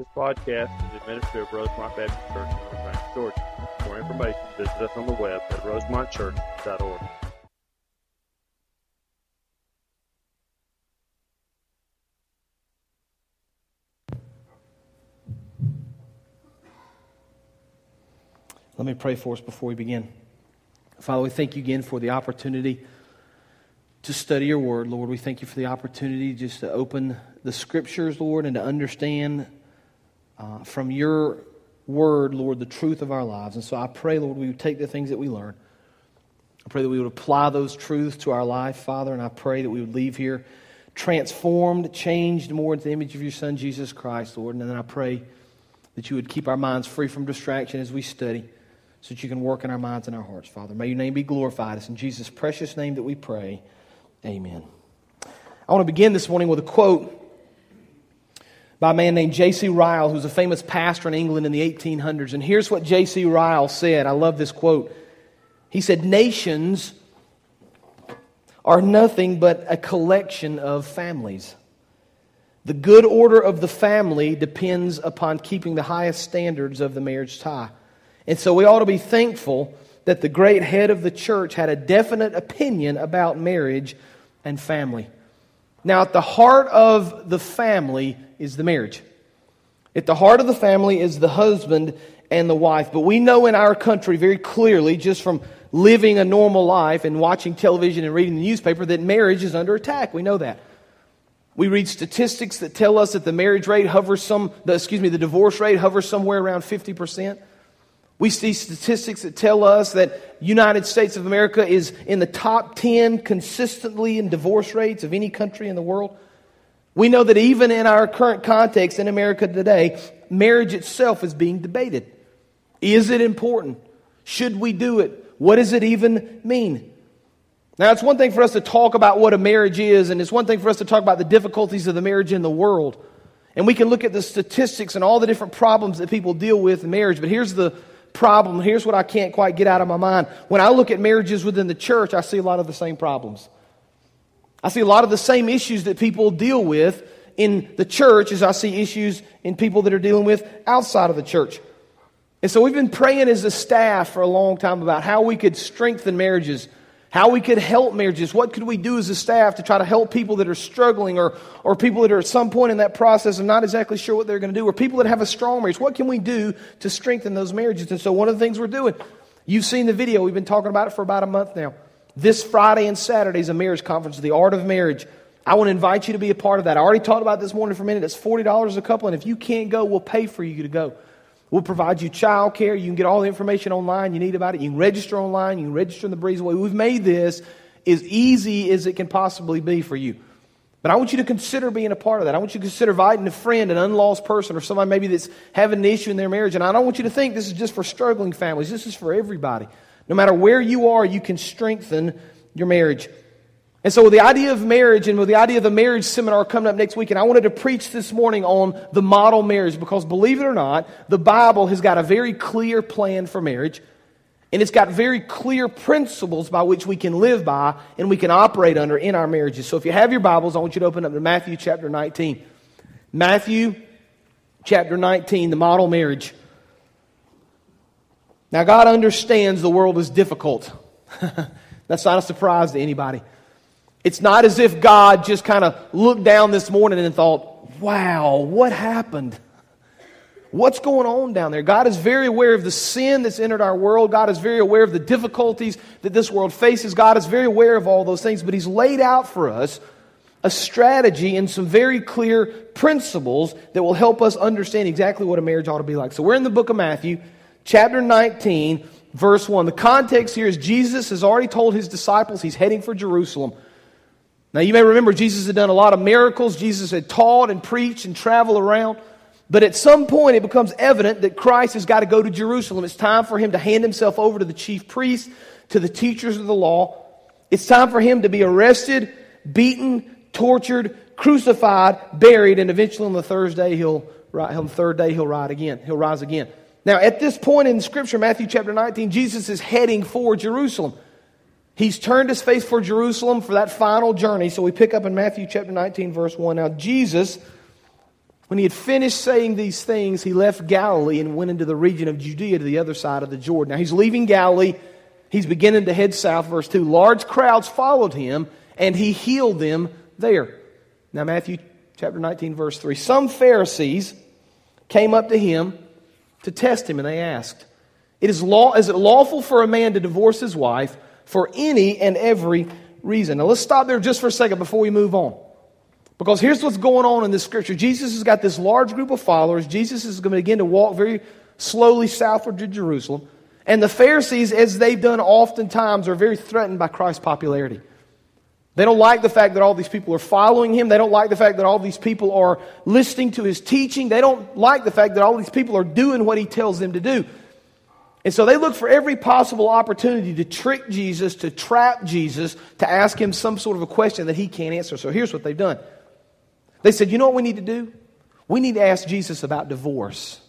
This podcast is administered at Rosemont Baptist Church in Banks, Georgia. For more information, visit us on the web at rosemontchurch.org. Let me pray for us before we begin. Father, we thank you again for the opportunity to study your word, Lord. We thank you for the opportunity just to open the scriptures, Lord, and to understand uh, from your word, Lord, the truth of our lives. And so I pray, Lord, we would take the things that we learn. I pray that we would apply those truths to our life, Father, and I pray that we would leave here transformed, changed more into the image of your Son, Jesus Christ, Lord. And then I pray that you would keep our minds free from distraction as we study so that you can work in our minds and our hearts, Father. May your name be glorified. It's in Jesus' precious name that we pray. Amen. I want to begin this morning with a quote by a man named J.C. Ryle, who's a famous pastor in England in the 1800s. And here's what J.C. Ryle said. I love this quote. He said, Nations are nothing but a collection of families. The good order of the family depends upon keeping the highest standards of the marriage tie. And so we ought to be thankful that the great head of the church had a definite opinion about marriage and family. Now, at the heart of the family is the marriage. At the heart of the family is the husband and the wife. But we know in our country very clearly, just from living a normal life and watching television and reading the newspaper, that marriage is under attack. We know that. We read statistics that tell us that the marriage rate hovers some, the, excuse me, the divorce rate hovers somewhere around 50%. We see statistics that tell us that United States of America is in the top 10 consistently in divorce rates of any country in the world. We know that even in our current context in America today, marriage itself is being debated. Is it important? Should we do it? What does it even mean? Now, it's one thing for us to talk about what a marriage is, and it's one thing for us to talk about the difficulties of the marriage in the world. And we can look at the statistics and all the different problems that people deal with in marriage. But here's the problem. Here's what I can't quite get out of my mind. When I look at marriages within the church, I see a lot of the same problems. I see a lot of the same issues that people deal with in the church as I see issues in people that are dealing with outside of the church. And so we've been praying as a staff for a long time about how we could strengthen marriages how we could help marriages. What could we do as a staff to try to help people that are struggling or, or people that are at some point in that process and not exactly sure what they're going to do or people that have a strong marriage? What can we do to strengthen those marriages? And so one of the things we're doing, you've seen the video. We've been talking about it for about a month now. This Friday and Saturday is a marriage conference, The Art of Marriage. I want to invite you to be a part of that. I already talked about this morning for a minute. It's $40 a couple, and if you can't go, we'll pay for you to go. We'll provide you child care. You can get all the information online you need about it. You can register online. You can register in the Breezeway. We've made this as easy as it can possibly be for you. But I want you to consider being a part of that. I want you to consider inviting a friend, an unlost person, or somebody maybe that's having an issue in their marriage. And I don't want you to think this is just for struggling families. This is for everybody. No matter where you are, you can strengthen your marriage. And so, with the idea of marriage and with the idea of the marriage seminar coming up next week, and I wanted to preach this morning on the model marriage because, believe it or not, the Bible has got a very clear plan for marriage, and it's got very clear principles by which we can live by and we can operate under in our marriages. So, if you have your Bibles, I want you to open up to Matthew chapter 19. Matthew chapter 19, the model marriage. Now, God understands the world is difficult. That's not a surprise to anybody. It's not as if God just kind of looked down this morning and thought, wow, what happened? What's going on down there? God is very aware of the sin that's entered our world. God is very aware of the difficulties that this world faces. God is very aware of all those things, but He's laid out for us a strategy and some very clear principles that will help us understand exactly what a marriage ought to be like. So we're in the book of Matthew, chapter 19, verse 1. The context here is Jesus has already told His disciples He's heading for Jerusalem. Now, you may remember Jesus had done a lot of miracles. Jesus had taught and preached and traveled around. But at some point, it becomes evident that Christ has got to go to Jerusalem. It's time for him to hand himself over to the chief priests, to the teachers of the law. It's time for him to be arrested, beaten, tortured, crucified, buried, and eventually on the Thursday he'll on the third day he'll rise again. He'll rise again. Now, at this point in Scripture, Matthew chapter 19, Jesus is heading for Jerusalem. He's turned his face for Jerusalem for that final journey. So we pick up in Matthew chapter 19, verse 1. Now, Jesus When he had finished saying these things, he left Galilee and went into the region of Judea to the other side of the Jordan. Now he's leaving Galilee. He's beginning to head south. Verse 2 Large crowds followed him, and he healed them there. Now, Matthew chapter 19, verse 3. Some Pharisees came up to him to test him, and they asked, it is, law, is it lawful for a man to divorce his wife for any and every reason? Now, let's stop there just for a second before we move on. Because here's what's going on in this scripture Jesus has got this large group of followers. Jesus is going to begin to walk very slowly southward to Jerusalem. And the Pharisees, as they've done oftentimes, are very threatened by Christ's popularity. They don't like the fact that all these people are following him. They don't like the fact that all these people are listening to his teaching. They don't like the fact that all these people are doing what he tells them to do. And so they look for every possible opportunity to trick Jesus, to trap Jesus, to ask him some sort of a question that he can't answer. So here's what they've done they said, you know what we need to do? We need to ask Jesus about divorce.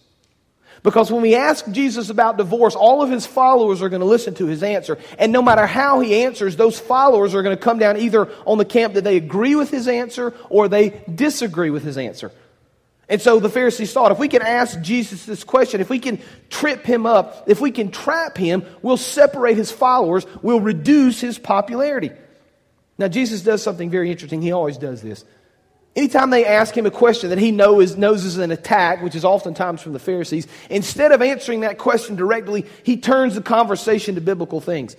Because when we ask Jesus about divorce, all of his followers are going to listen to his answer. And no matter how he answers, those followers are going to come down either on the camp that they agree with his answer or they disagree with his answer. And so the Pharisees thought if we can ask Jesus this question, if we can trip him up, if we can trap him, we'll separate his followers, we'll reduce his popularity. Now, Jesus does something very interesting. He always does this. Anytime they ask him a question that he knows, knows is an attack, which is oftentimes from the Pharisees, instead of answering that question directly, he turns the conversation to biblical things.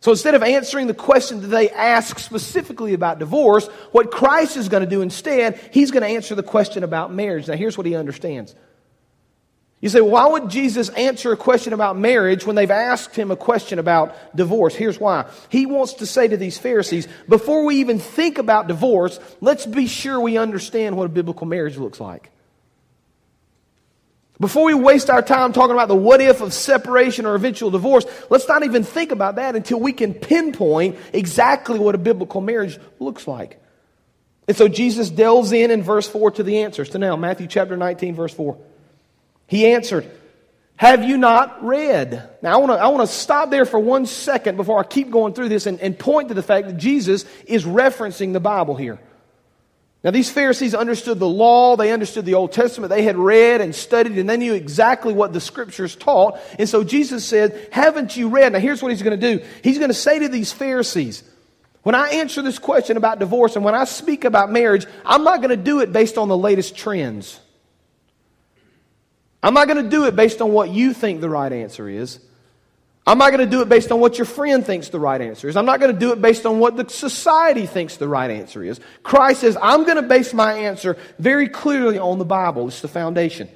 So instead of answering the question that they ask specifically about divorce, what Christ is going to do instead, he's going to answer the question about marriage. Now, here's what he understands you say, why would Jesus answer a question about marriage when they've asked him a question about divorce? Here's why. He wants to say to these Pharisees, before we even think about divorce, let's be sure we understand what a biblical marriage looks like. Before we waste our time talking about the what if of separation or eventual divorce, let's not even think about that until we can pinpoint exactly what a biblical marriage looks like. And so Jesus delves in in verse 4 to the answers. To now, Matthew chapter 19, verse 4. He answered, Have you not read? Now, I want to stop there for one second before I keep going through this and, and point to the fact that Jesus is referencing the Bible here. Now, these Pharisees understood the law, they understood the Old Testament, they had read and studied, and they knew exactly what the scriptures taught. And so Jesus said, Haven't you read? Now, here's what he's going to do He's going to say to these Pharisees, when I answer this question about divorce and when I speak about marriage, I'm not going to do it based on the latest trends. I'm not going to do it based on what you think the right answer is. I'm not going to do it based on what your friend thinks the right answer is. I'm not going to do it based on what the society thinks the right answer is. Christ says, I'm going to base my answer very clearly on the Bible. It's the foundation.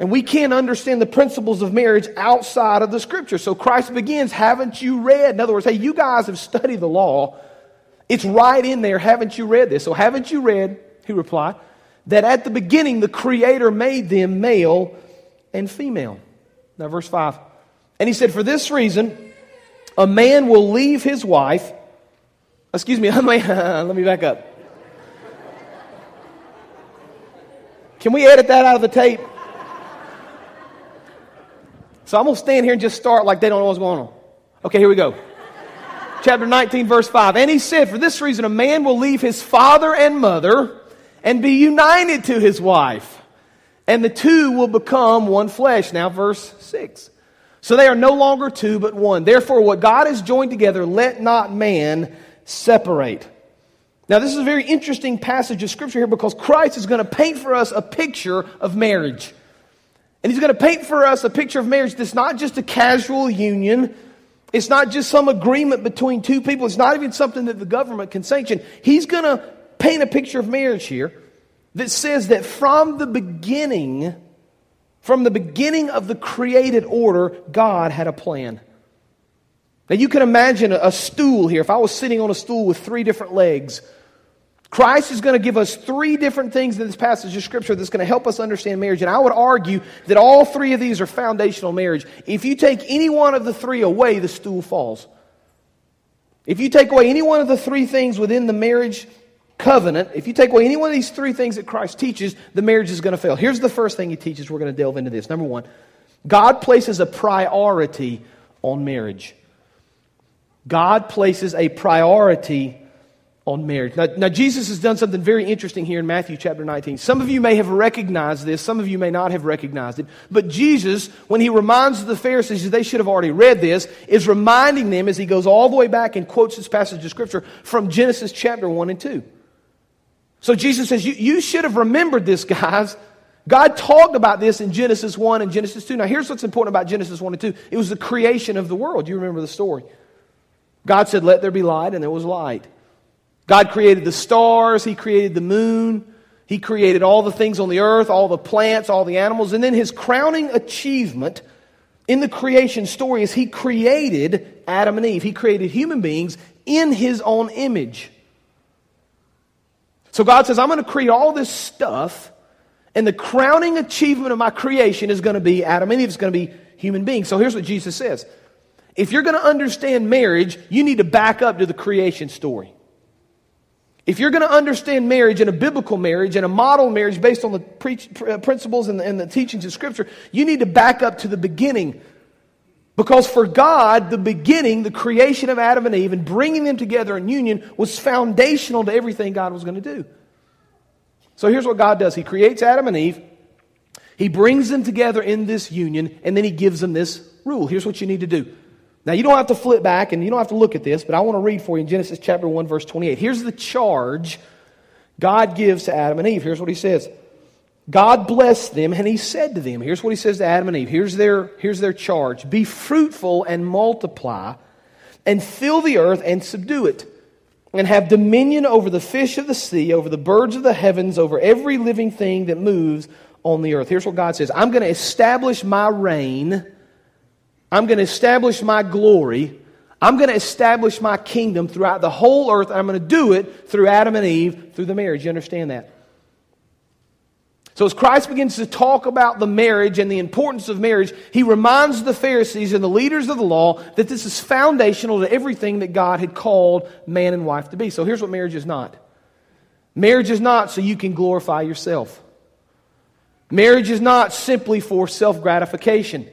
And we can't understand the principles of marriage outside of the scripture. So Christ begins, haven't you read? In other words, hey, you guys have studied the law. It's right in there. Haven't you read this? So haven't you read? He replied that at the beginning the Creator made them male and female. Now, verse 5. And he said, For this reason, a man will leave his wife. Excuse me, let me, back up. Can we edit that out of the tape? So I'm going to stand here and just start like they don't know what's going on. Okay, here we go. Chapter 19, verse 5. And he said, For this reason, a man will leave his father and mother and be united to his wife. And the two will become one flesh. Now, verse 6. So they are no longer two, but one. Therefore, what God has joined together, let not man separate. Now, this is a very interesting passage of Scripture here because Christ is going to paint for us a picture of marriage. And he's going to paint for us a picture of marriage that's not just a casual union. It's not just some agreement between two people. It's not even something that the government can sanction. He's going to paint a picture of marriage here that says that from the beginning, from the beginning of the created order, God had a plan. Now you can imagine a, stool here. If I was sitting on a stool with three different legs, Christ is going to give us three different things in this passage of Scripture that's going to help us understand marriage. And I would argue that all three of these are foundational marriage. If you take any one of the three away, the stool falls. If you take away any one of the three things within the marriage covenant, if you take away any one of these three things that Christ teaches, the marriage is going to fail. Here's the first thing he teaches. We're going to delve into this. Number one, God places a priority on marriage. God places a priority on marriage. Now, now, Jesus has done something very interesting here in Matthew chapter 19. Some of you may have recognized this, some of you may not have recognized it. But Jesus, when he reminds the Pharisees that they should have already read this, is reminding them as he goes all the way back and quotes this passage of Scripture from Genesis chapter 1 and 2. So Jesus says, You, you should have remembered this, guys. God talked about this in Genesis 1 and Genesis 2. Now, here's what's important about Genesis 1 and 2 it was the creation of the world. You remember the story. God said, Let there be light, and there was light. God created the stars, He created the moon, He created all the things on the earth, all the plants, all the animals. And then His crowning achievement in the creation story is He created Adam and Eve. He created human beings in His own image. So God says, I'm going to create all this stuff, and the crowning achievement of my creation is going to be Adam and Eve. It's going to be human beings. So here's what Jesus says. If you're going to understand marriage, you need to back up to the creation story. If you're going to understand marriage and a biblical marriage and a model marriage based on the preach, uh, principles and the, and the teachings of Scripture, you need to back up to the beginning. Because for God, the beginning, the creation of Adam and Eve and bringing them together in union was foundational to everything God was going to do. So here's what God does He creates Adam and Eve, He brings them together in this union, and then He gives them this rule. Here's what you need to do now, you don't have to flip back and you don't have to look at this, but I want to read for you in Genesis chapter 1, verse 28. Here's the charge God gives to Adam and Eve. Here's what he says God blessed them, and he said to them, Here's what he says to Adam and Eve. Here's their, here's their charge Be fruitful and multiply, and fill the earth and subdue it, and have dominion over the fish of the sea, over the birds of the heavens, over every living thing that moves on the earth. Here's what God says I'm going to establish my reign I'm going to establish my glory. I'm going to establish my kingdom throughout the whole earth. I'm going to do it through Adam and Eve, through the marriage. You understand that? So, as Christ begins to talk about the marriage and the importance of marriage, he reminds the Pharisees and the leaders of the law that this is foundational to everything that God had called man and wife to be. So, here's what marriage is not marriage is not so you can glorify yourself, marriage is not simply for self gratification.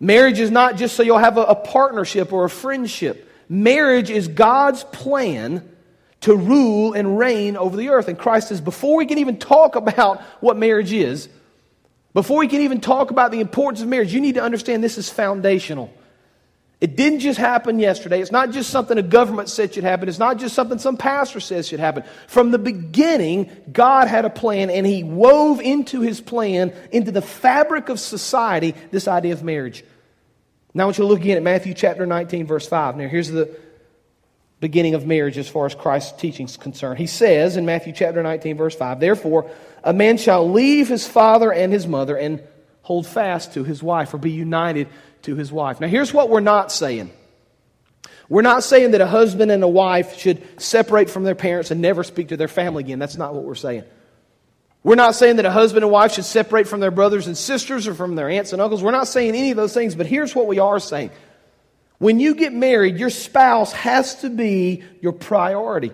Marriage is not just so you'll have a, a partnership or a friendship. Marriage is God's plan to rule and reign over the earth. And Christ says, before we can even talk about what marriage is, before we can even talk about the importance of marriage, you need to understand this is foundational. It didn't just happen yesterday. It's not just something a government said should happen. It's not just something some pastor says should happen. From the beginning, God had a plan and He wove into His plan, into the fabric of society, this idea of marriage. Now I want you to look again at Matthew chapter 19, verse 5. Now here's the beginning of marriage as far as Christ's teaching is concerned. He says in Matthew chapter 19, verse 5, Therefore, a man shall leave his father and his mother and hold fast to his wife or be united to his wife. Now, here's what we're not saying. We're not saying that a husband and a wife should separate from their parents and never speak to their family again. That's not what we're saying. We're not saying that a husband and wife should separate from their brothers and sisters or from their aunts and uncles. We're not saying any of those things, but here's what we are saying. When you get married, your spouse has to be your priority.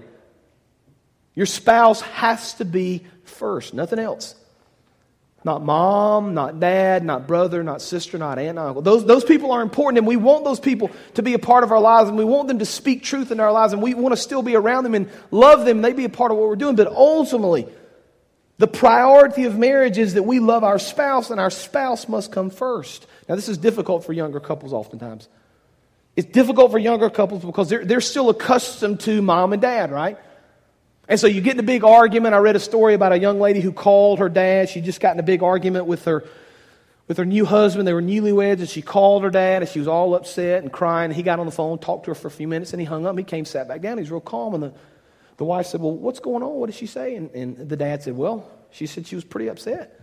Your spouse has to be first, nothing else. Not mom, not dad, not brother, not sister, not aunt, not uncle. Those, those people are important, and we want those people to be a part of our lives, and we want them to speak truth in our lives, and we want to still be around them and love them, and they be a part of what we're doing. But ultimately, the priority of marriage is that we love our spouse, and our spouse must come first. Now, this is difficult for younger couples oftentimes. It's difficult for younger couples because they're, they're still accustomed to mom and dad, right? And so you get in a big argument. I read a story about a young lady who called her dad. She just got in a big argument with her with her new husband. They were newlyweds, and she called her dad, and she was all upset and crying. And He got on the phone, talked to her for a few minutes, and he hung up. He came, sat back down. He was real calm. And the, the wife said, Well, what's going on? What did she say? And, and the dad said, Well, she said she was pretty upset.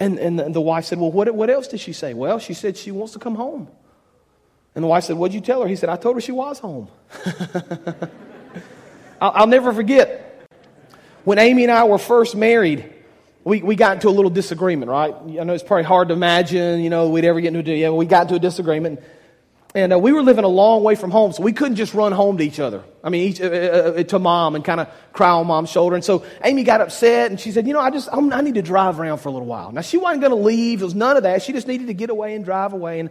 And, and the, the wife said, Well, what, what else did she say? Well, she said she wants to come home. And the wife said, What'd you tell her? He said, I told her she was home. I'll, I'll never forget when Amy and I were first married, we, we got into a little disagreement, right? I know it's probably hard to imagine, you know, we'd ever get into a yeah, we got into a disagreement. And uh, we were living a long way from home, so we couldn't just run home to each other. I mean, each, uh, uh, uh to mom and kind of cry on mom's shoulder. And so Amy got upset and she said, You know, I just, I'm, i need to drive around for a little while. Now, she wasn't going to leave. It was none of that. She just needed to get away and drive away. And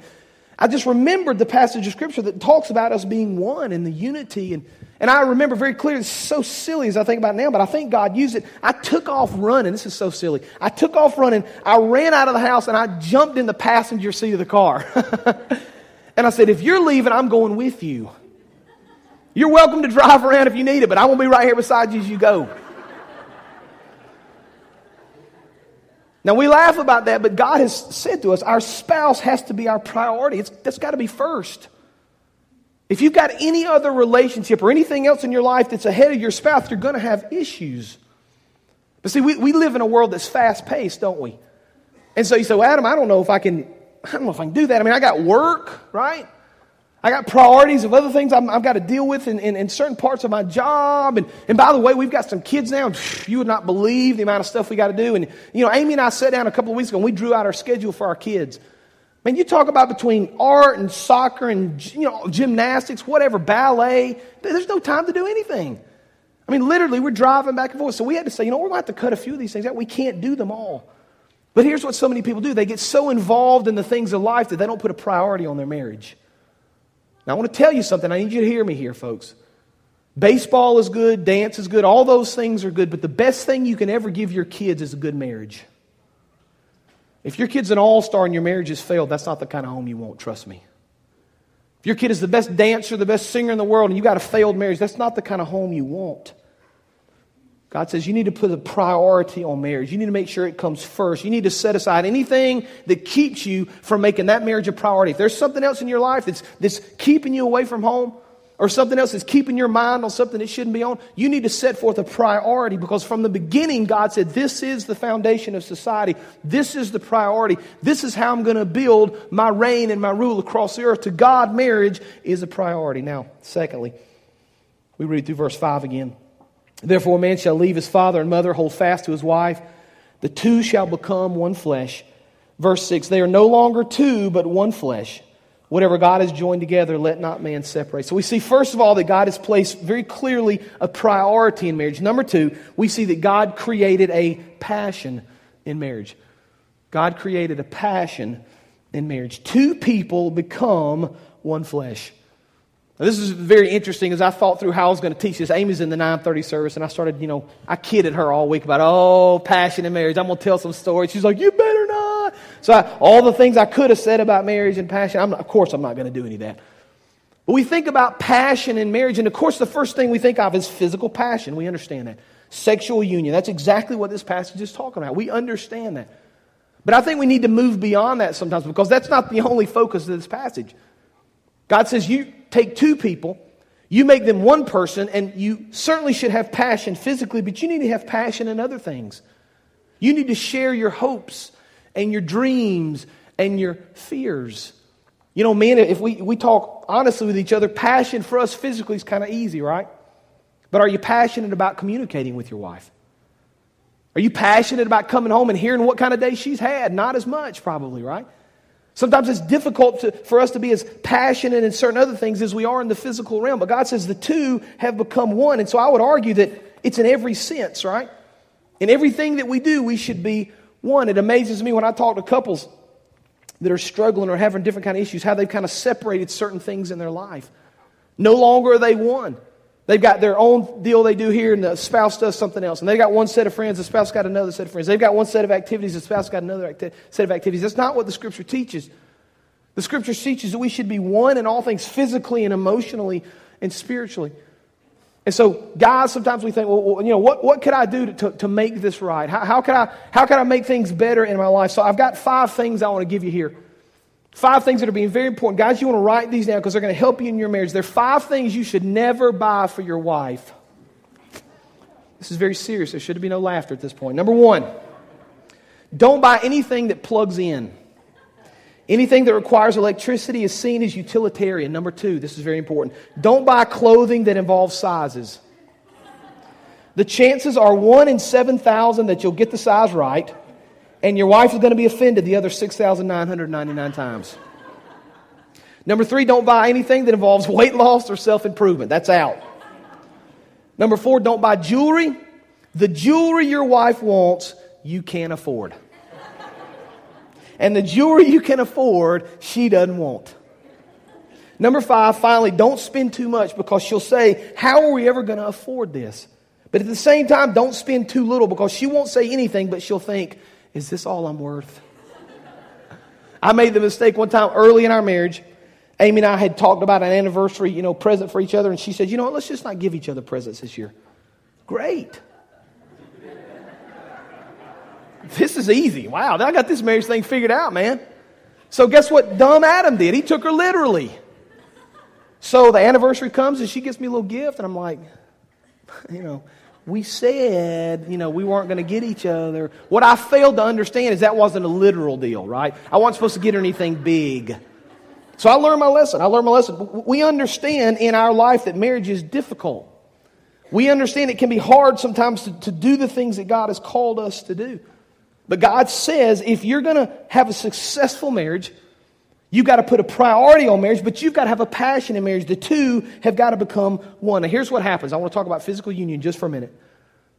I just remembered the passage of Scripture that talks about us being one and the unity and And I remember very clearly, it's so silly as I think about it now, but I think God used it. I took off running. This is so silly. I took off running. I ran out of the house and I jumped in the passenger seat of the car. and I said, If you're leaving, I'm going with you. You're welcome to drive around if you need it, but I won't be right here beside you as you go. Now, we laugh about that, but God has said to us our spouse has to be our priority. It's, that's got to be first. If you've got any other relationship or anything else in your life that's ahead of your spouse, you're going to have issues. But see, we, we live in a world that's fast paced, don't we? And so you say, well, Adam, I don't know if I can, I don't know if I can do that. I mean, I got work, right? I got priorities of other things i have got to deal with in, in, in, certain parts of my job. And, and by the way, we've got some kids now. You would not believe the amount of stuff we got to do. And, you know, Amy and I sat down a couple of weeks ago and we drew out our schedule for our kids. Man, you talk about between art and soccer and you know gymnastics, whatever, ballet. There's no time to do anything. I mean, literally, we're driving back and forth. So we had to say, you know, we're going to have to cut a few of these things out. We can't do them all. But here's what so many people do they get so involved in the things of life that they don't put a priority on their marriage. Now, I want to tell you something. I need you to hear me here, folks. Baseball is good, dance is good, all those things are good, but the best thing you can ever give your kids is a good marriage. If your kid's an all star and your marriage has failed, that's not the kind of home you want, trust me. If your kid is the best dancer, the best singer in the world, and you got a failed marriage, that's not the kind of home you want. God says you need to put a priority on marriage. You need to make sure it comes first. You need to set aside anything that keeps you from making that marriage a priority. If there's something else in your life that's, that's keeping you away from home, or something else that's keeping your mind on something it shouldn't be on, you need to set forth a priority because from the beginning, God said, This is the foundation of society. This is the priority. This is how I'm going to build my reign and my rule across the earth. To God, marriage is a priority. Now, secondly, we read through verse 5 again. Therefore, a man shall leave his father and mother, hold fast to his wife. The two shall become one flesh. Verse 6 They are no longer two, but one flesh. Whatever God has joined together, let not man separate. So we see, first of all, that God has placed very clearly a priority in marriage. Number two, we see that God created a passion in marriage. God created a passion in marriage. Two people become one flesh. Now, this is very interesting as I thought through how I was going to teach this. Amy's in the 930 service, and I started, you know, I kidded her all week about, oh, passion and marriage. I'm going to tell some stories. She's like, you better not. So I, all the things I could have said about marriage and passion, I'm, of course, I'm not going to do any of that. But we think about passion and marriage, and of course, the first thing we think of is physical passion. We understand that. Sexual union. That's exactly what this passage is talking about. We understand that. But I think we need to move beyond that sometimes because that's not the only focus of this passage. God says you take two people, you make them one person, and you certainly should have passion physically, but you need to have passion in other things. You need to share your hopes and your dreams and your fears. You know, man, if we, we talk honestly with each other, passion for us physically is kind of easy, right? But are you passionate about communicating with your wife? Are you passionate about coming home and hearing what kind of day she's had? Not as much, probably, right? Sometimes it's difficult to, for us to be as passionate in certain other things as we are in the physical realm. But God says the two have become one. And so I would argue that it's in every sense, right? In everything that we do, we should be one, it amazes me when I talk to couples that are struggling or having different kind of issues, how they've kind of separated certain things in their life. No longer are they one. They've got their own deal they do here, and the spouse does something else. And they've got one set of friends, the spouse got another set of friends. They've got one set of activities, the spouse got another acti- set of activities. That's not what the Scripture teaches. The Scripture teaches that we should be one in all things, physically and emotionally and spiritually. And so, guys, sometimes we think, well, you know, what, what could I do to, to, to make this right? How, how, can I, how can I make things better in my life? So, I've got five things I want to give you here. Five things that are being very important. Guys, you want to write these down because they're going to help you in your marriage. There are five things you should never buy for your wife. This is very serious. There should be no laughter at this point. Number one, don't buy anything that plugs in. Anything that requires electricity is seen as utilitarian. Number two, this is very important. Don't buy clothing that involves sizes. The chances are one in 7,000 that you'll get the size right, and your wife is going to be offended the other 6,999 times. Number three, don't buy anything that involves weight loss or self improvement. That's out. Number four, don't buy jewelry. The jewelry your wife wants, you can't afford and the jewelry you can afford, she doesn't want. Number five, finally, don't spend too much because she'll say, How are we ever going to afford this? But at the same time, don't spend too little because she won't say anything, but she'll think, Is this all I'm worth? I made the mistake one time early in our marriage. Amy and I had talked about an anniversary, you know, present for each other, and she said, You know what, let's just not give each other presents this year. Great. this is easy. Wow, I got this marriage thing figured out, man. So guess what dumb Adam did? He took her literally. So the anniversary comes and she gives me a little gift, and I'm like, you know, we said, you know, we weren't going to get each other. What I failed to understand is that wasn't a literal deal, right? I wasn't supposed to get anything big. So I learned my lesson. I learned my lesson. We understand in our life that marriage is difficult. We understand it can be hard sometimes to, to do the things that God has called us to do. But God says if you're going to have a successful marriage, You've got to put a priority on marriage, but you've got to have a passion in marriage. The two have got to become one. Now, here's what happens. I want to talk about physical union just for a minute.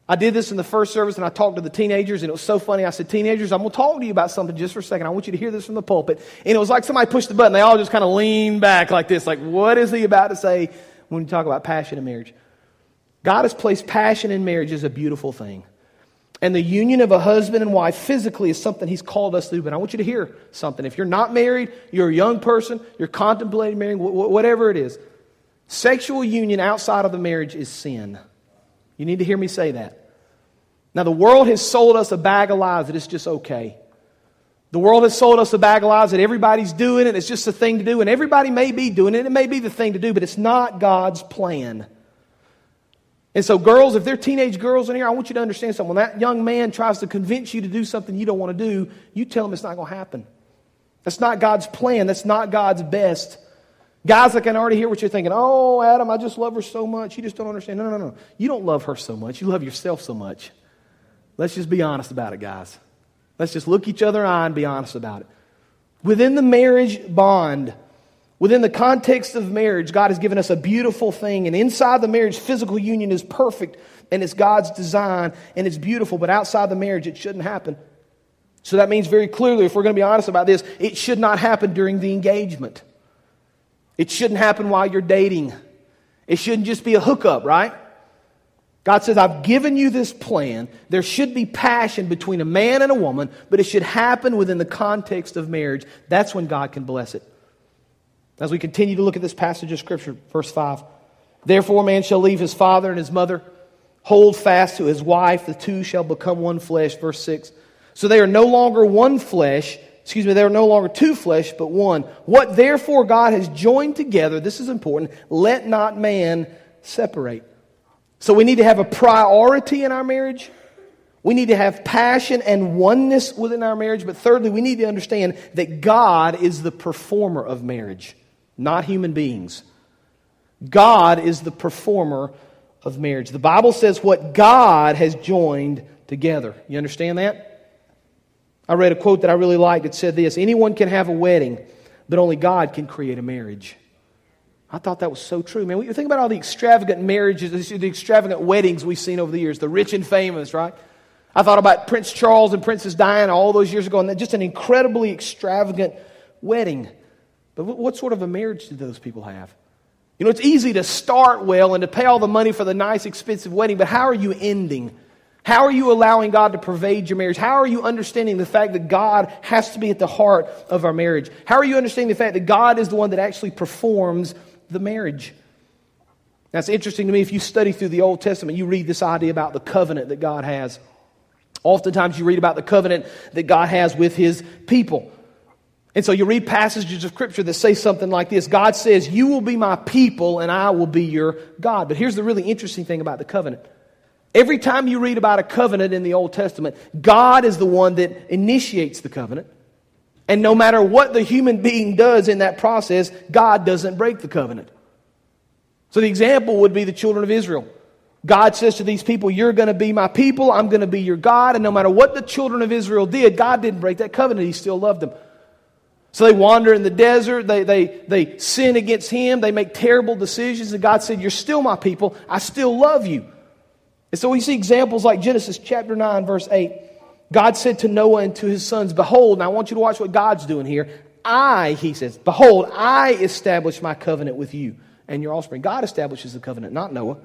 I did this in the first service and I talked to the teenagers, and it was so funny. I said, Teenagers, I'm going to talk to you about something just for a second. I want you to hear this from the pulpit. And it was like somebody pushed the button. They all just kind of leaned back like this, like, What is he about to say when you talk about passion in marriage? God has placed passion in marriage as a beautiful thing. And the union of a husband and wife physically is something he's called us to. But I want you to hear something. If you're not married, you're a young person, you're contemplating marrying, whatever it is, sexual union outside of the marriage is sin. You need to hear me say that. Now, the world has sold us a bag of lies that it's just okay. The world has sold us a bag of lies that everybody's doing it, it's just a thing to do, and everybody may be doing it, it may be the thing to do, but it's not God's plan. And so, girls, if they're teenage girls in here, I want you to understand something. When that young man tries to convince you to do something you don't want to do, you tell him it's not going to happen. That's not God's plan. That's not God's best. Guys, I can already hear what you're thinking. Oh, Adam, I just love her so much. You just don't understand. No, no, no. You don't love her so much. You love yourself so much. Let's just be honest about it, guys. Let's just look each other in the eye and be honest about it. Within the marriage bond, Within the context of marriage, God has given us a beautiful thing. And inside the marriage, physical union is perfect and it's God's design and it's beautiful. But outside the marriage, it shouldn't happen. So that means very clearly, if we're going to be honest about this, it should not happen during the engagement. It shouldn't happen while you're dating. It shouldn't just be a hookup, right? God says, I've given you this plan. There should be passion between a man and a woman, but it should happen within the context of marriage. That's when God can bless it. As we continue to look at this passage of Scripture, verse 5 Therefore, man shall leave his father and his mother, hold fast to his wife, the two shall become one flesh. Verse 6. So they are no longer one flesh, excuse me, they are no longer two flesh, but one. What therefore God has joined together, this is important, let not man separate. So we need to have a priority in our marriage. We need to have passion and oneness within our marriage. But thirdly, we need to understand that God is the performer of marriage not human beings. God is the performer of marriage. The Bible says what God has joined together. You understand that? I read a quote that I really liked. It said this Anyone can have a wedding, but only God can create a marriage. I thought that was so true, man. Think about all the extravagant marriages, the extravagant weddings we've seen over the years, the rich and famous, right? I thought about Prince Charles and Princess Diana all those years ago, and just an incredibly extravagant wedding. But what sort of a marriage do those people have? You know, it's easy to start well and to pay all the money for the nice, expensive wedding, but how are you ending? How are you allowing God to pervade your marriage? How are you understanding the fact that God has to be at the heart of our marriage? How are you understanding the fact that God is the one that actually performs the marriage? That's interesting to me. If you study through the Old Testament, you read this idea about the covenant that God has. Oftentimes, you read about the covenant that God has with his people. And so you read passages of Scripture that say something like this God says, You will be my people and I will be your God. But here's the really interesting thing about the covenant. Every time you read about a covenant in the Old Testament, God is the one that initiates the covenant. And no matter what the human being does in that process, God doesn't break the covenant. So the example would be the children of Israel. God says to these people, You're going to be my people, I'm going to be your God. And no matter what the children of Israel did, God didn't break that covenant. He still loved them. So they wander in the desert. They, they, they sin against him. They make terrible decisions. And God said, You're still my people. I still love you. And so we see examples like Genesis chapter 9, verse 8. God said to Noah and to his sons, Behold, now I want you to watch what God's doing here. I, he says, behold, I establish my covenant with you and your offspring. God establishes the covenant, not Noah.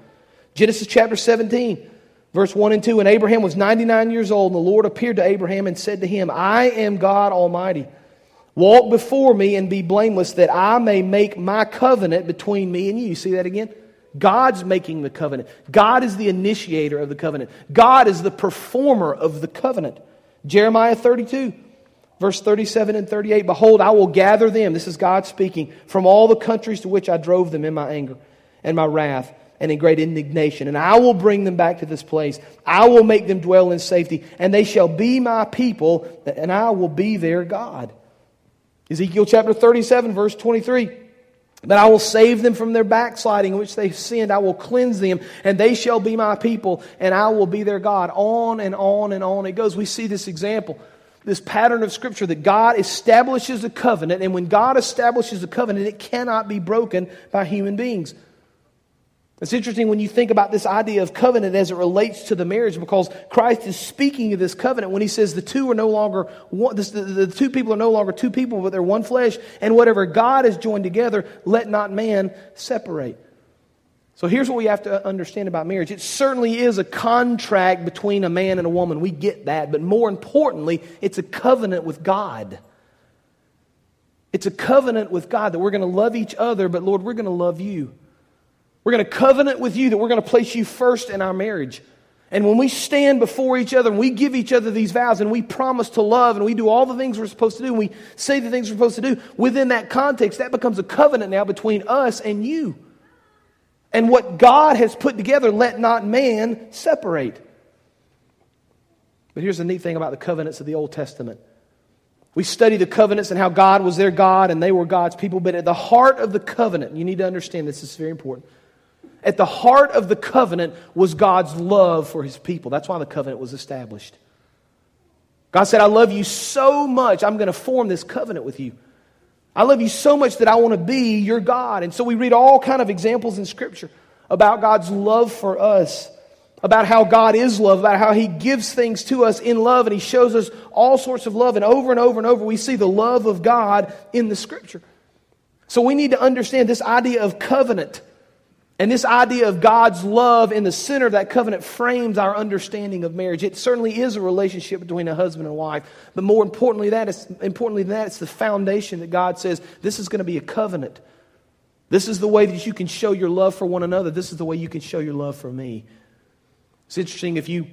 Genesis chapter 17, verse 1 and 2. And Abraham was 99 years old, and the Lord appeared to Abraham and said to him, I am God Almighty. Walk before me and be blameless, that I may make my covenant between me and you. See that again? God's making the covenant. God is the initiator of the covenant. God is the performer of the covenant. Jeremiah 32, verse 37 and 38 Behold, I will gather them, this is God speaking, from all the countries to which I drove them in my anger and my wrath and in great indignation. And I will bring them back to this place. I will make them dwell in safety, and they shall be my people, and I will be their God. Ezekiel chapter 37, verse 23. But I will save them from their backsliding in which they sinned. I will cleanse them, and they shall be my people, and I will be their God. On and on and on it goes. We see this example, this pattern of Scripture that God establishes a covenant, and when God establishes a covenant, it cannot be broken by human beings. It's interesting when you think about this idea of covenant as it relates to the marriage because Christ is speaking of this covenant when he says the two are no longer one, the, the two people are no longer two people, but they're one flesh, and whatever God has joined together, let not man separate. So here's what we have to understand about marriage. It certainly is a contract between a man and a woman. We get that. But more importantly, it's a covenant with God. It's a covenant with God that we're going to love each other, but Lord, we're going to love you. We're going to covenant with you that we're going to place you first in our marriage. And when we stand before each other and we give each other these vows and we promise to love and we do all the things we're supposed to do and we say the things we're supposed to do, within that context, that becomes a covenant now between us and you. And what God has put together, let not man separate. But here's the neat thing about the covenants of the Old Testament. We study the covenants and how God was their God and they were God's people, but at the heart of the covenant, you need to understand this, this is very important at the heart of the covenant was God's love for his people. That's why the covenant was established. God said, I love you so much, I'm going to form this covenant with you. I love you so much that I want to be your God. And so we read all kind of examples in Scripture about God's love for us, about how God is love, about how He gives things to us in love, and He shows us all sorts of love. And over and over and over, we see the love of God in the Scripture. So we need to understand this idea of covenant. And this idea of God's love in the center of that covenant frames our understanding of marriage. It certainly is a relationship between a husband and wife, but more importantly, that is importantly than that, it's the foundation that God says this is going to be a covenant. This is the way that you can show your love for one another. This is the way you can show your love for me. It's interesting if you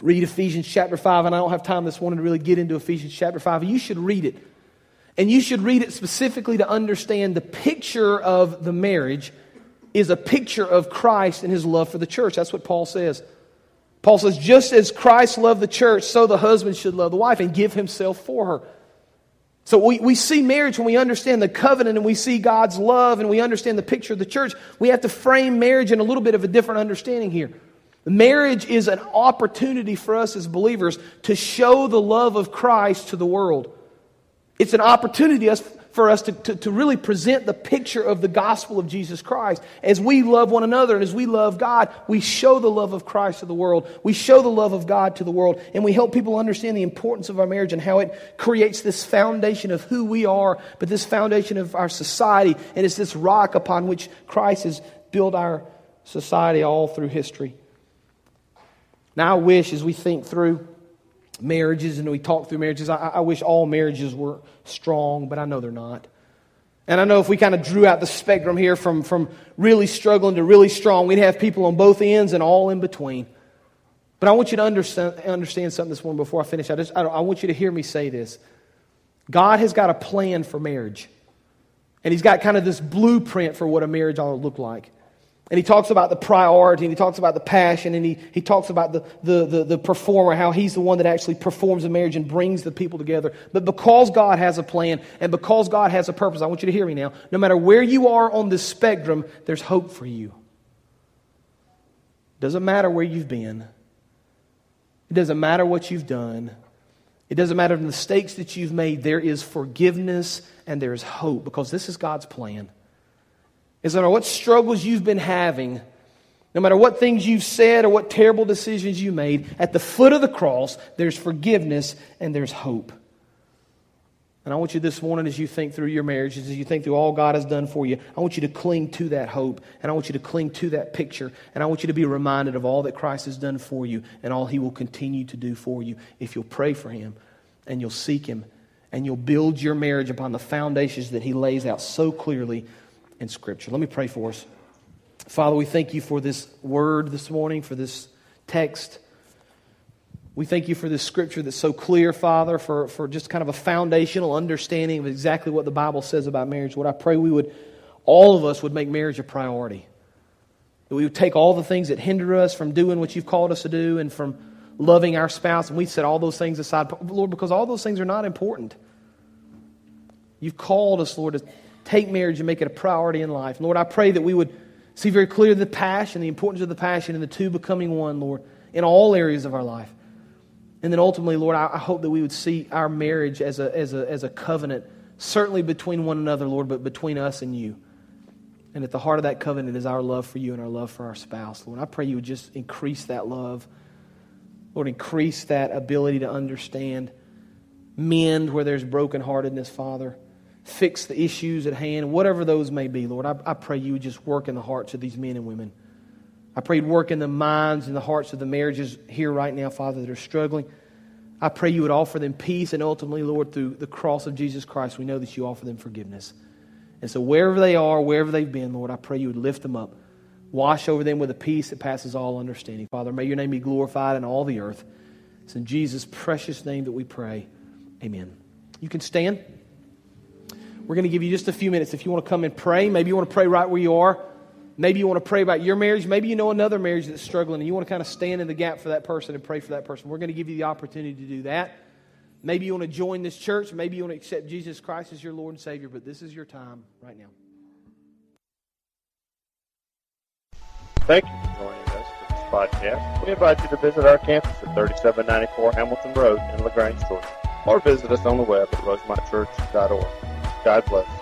read Ephesians chapter 5, and I don't have time this morning to really get into Ephesians chapter 5, you should read it. And you should read it specifically to understand the picture of the marriage is a picture of Christ and his love for the church. That's what Paul says. Paul says, just as Christ loved the church, so the husband should love the wife and give himself for her. So we, we see marriage when we understand the covenant and we see God's love and we understand the picture of the church. We have to frame marriage in a little bit of a different understanding here. Marriage is an opportunity for us as believers to show the love of Christ to the world. It's an opportunity for us to, to, to, really present the picture of the gospel of Jesus Christ. As we love one another and as we love God, we show the love of Christ to the world. We show the love of God to the world. And we help people understand the importance of our marriage and how it creates this foundation of who we are, but this foundation of our society. And it's this rock upon which Christ has built our society all through history. Now, I wish as we think through marriages and we talk through marriages. I, I wish all marriages were strong, but I know they're not. And I know if we kind of drew out the spectrum here from, from really struggling to really strong, we'd have people on both ends and all in between. But I want you to understand, understand something this morning before I finish. I, just, I, I want you to hear me say this. God has got a plan for marriage. And He's got kind of this blueprint for what a marriage ought to look like. And he talks about the priority and he talks about the passion and he, he talks about the, the, the, the, performer, how he's the one that actually performs a marriage and brings the people together. But because God has a plan and because God has a purpose, I want you to hear me now. No matter where you are on this spectrum, there's hope for you. Doesn't matter where you've been. It doesn't matter what you've done. It doesn't matter the mistakes that you've made. There is forgiveness and there is hope because this is God's plan is no matter what struggles you've been having, no matter what things you've said or what terrible decisions you made, at the foot of the cross, there's forgiveness and there's hope. And I want you this morning, as you think through your marriages, as you think through all God has done for you, I want you to cling to that hope. And I want you to cling to that picture. And I want you to be reminded of all that Christ has done for you and all he will continue to do for you if you'll pray for him and you'll seek him and you'll build your marriage upon the foundations that he lays out so clearly in Scripture. Let me pray for us. Father, we thank you for this word this morning, for this text. We thank you for this scripture that's so clear, Father, for, for just kind of a foundational understanding of exactly what the Bible says about marriage. What I pray we would, all of us would make marriage a priority. That we would take all the things that hinder us from doing what you've called us to do and from loving our spouse, and we set all those things aside, Lord, because all those things are not important. You've called us, Lord, to take marriage and make it a priority in life. Lord, I pray that we would see very clearly the passion, the importance of the passion, and the two becoming one, Lord, in all areas of our life. And then ultimately, Lord, I, hope that we would see our marriage as a, as, a, as a covenant, certainly between one another, Lord, but between us and you. And at the heart of that covenant is our love for you and our love for our spouse, Lord. I pray you would just increase that love. Lord, increase that ability to understand, mend where there's brokenheartedness, Father. Fix the issues at hand, whatever those may be, Lord. I, I pray you would just work in the hearts of these men and women. I pray you'd work in the minds and the hearts of the marriages here right now, Father, that are struggling. I pray you would offer them peace, and ultimately, Lord, through the cross of Jesus Christ, we know that you offer them forgiveness. And so, wherever they are, wherever they've been, Lord, I pray you would lift them up. Wash over them with a peace that passes all understanding. Father, may your name be glorified in all the earth. It's in Jesus' precious name that we pray. Amen. You can stand. We're going to give you just a few minutes if you want to come and pray. Maybe you want to pray right where you are. Maybe you want to pray about your marriage. Maybe you know another marriage that's struggling and you want to kind of stand in the gap for that person and pray for that person. We're going to give you the opportunity to do that. Maybe you want to join this church. Maybe you want to accept Jesus Christ as your Lord and Savior, but this is your time right now. Thank you for joining us for this podcast. We invite you to visit our campus at 3794 Hamilton Road in LaGrange, Georgia, or visit us on the web at rosemontchurch.org. God bless.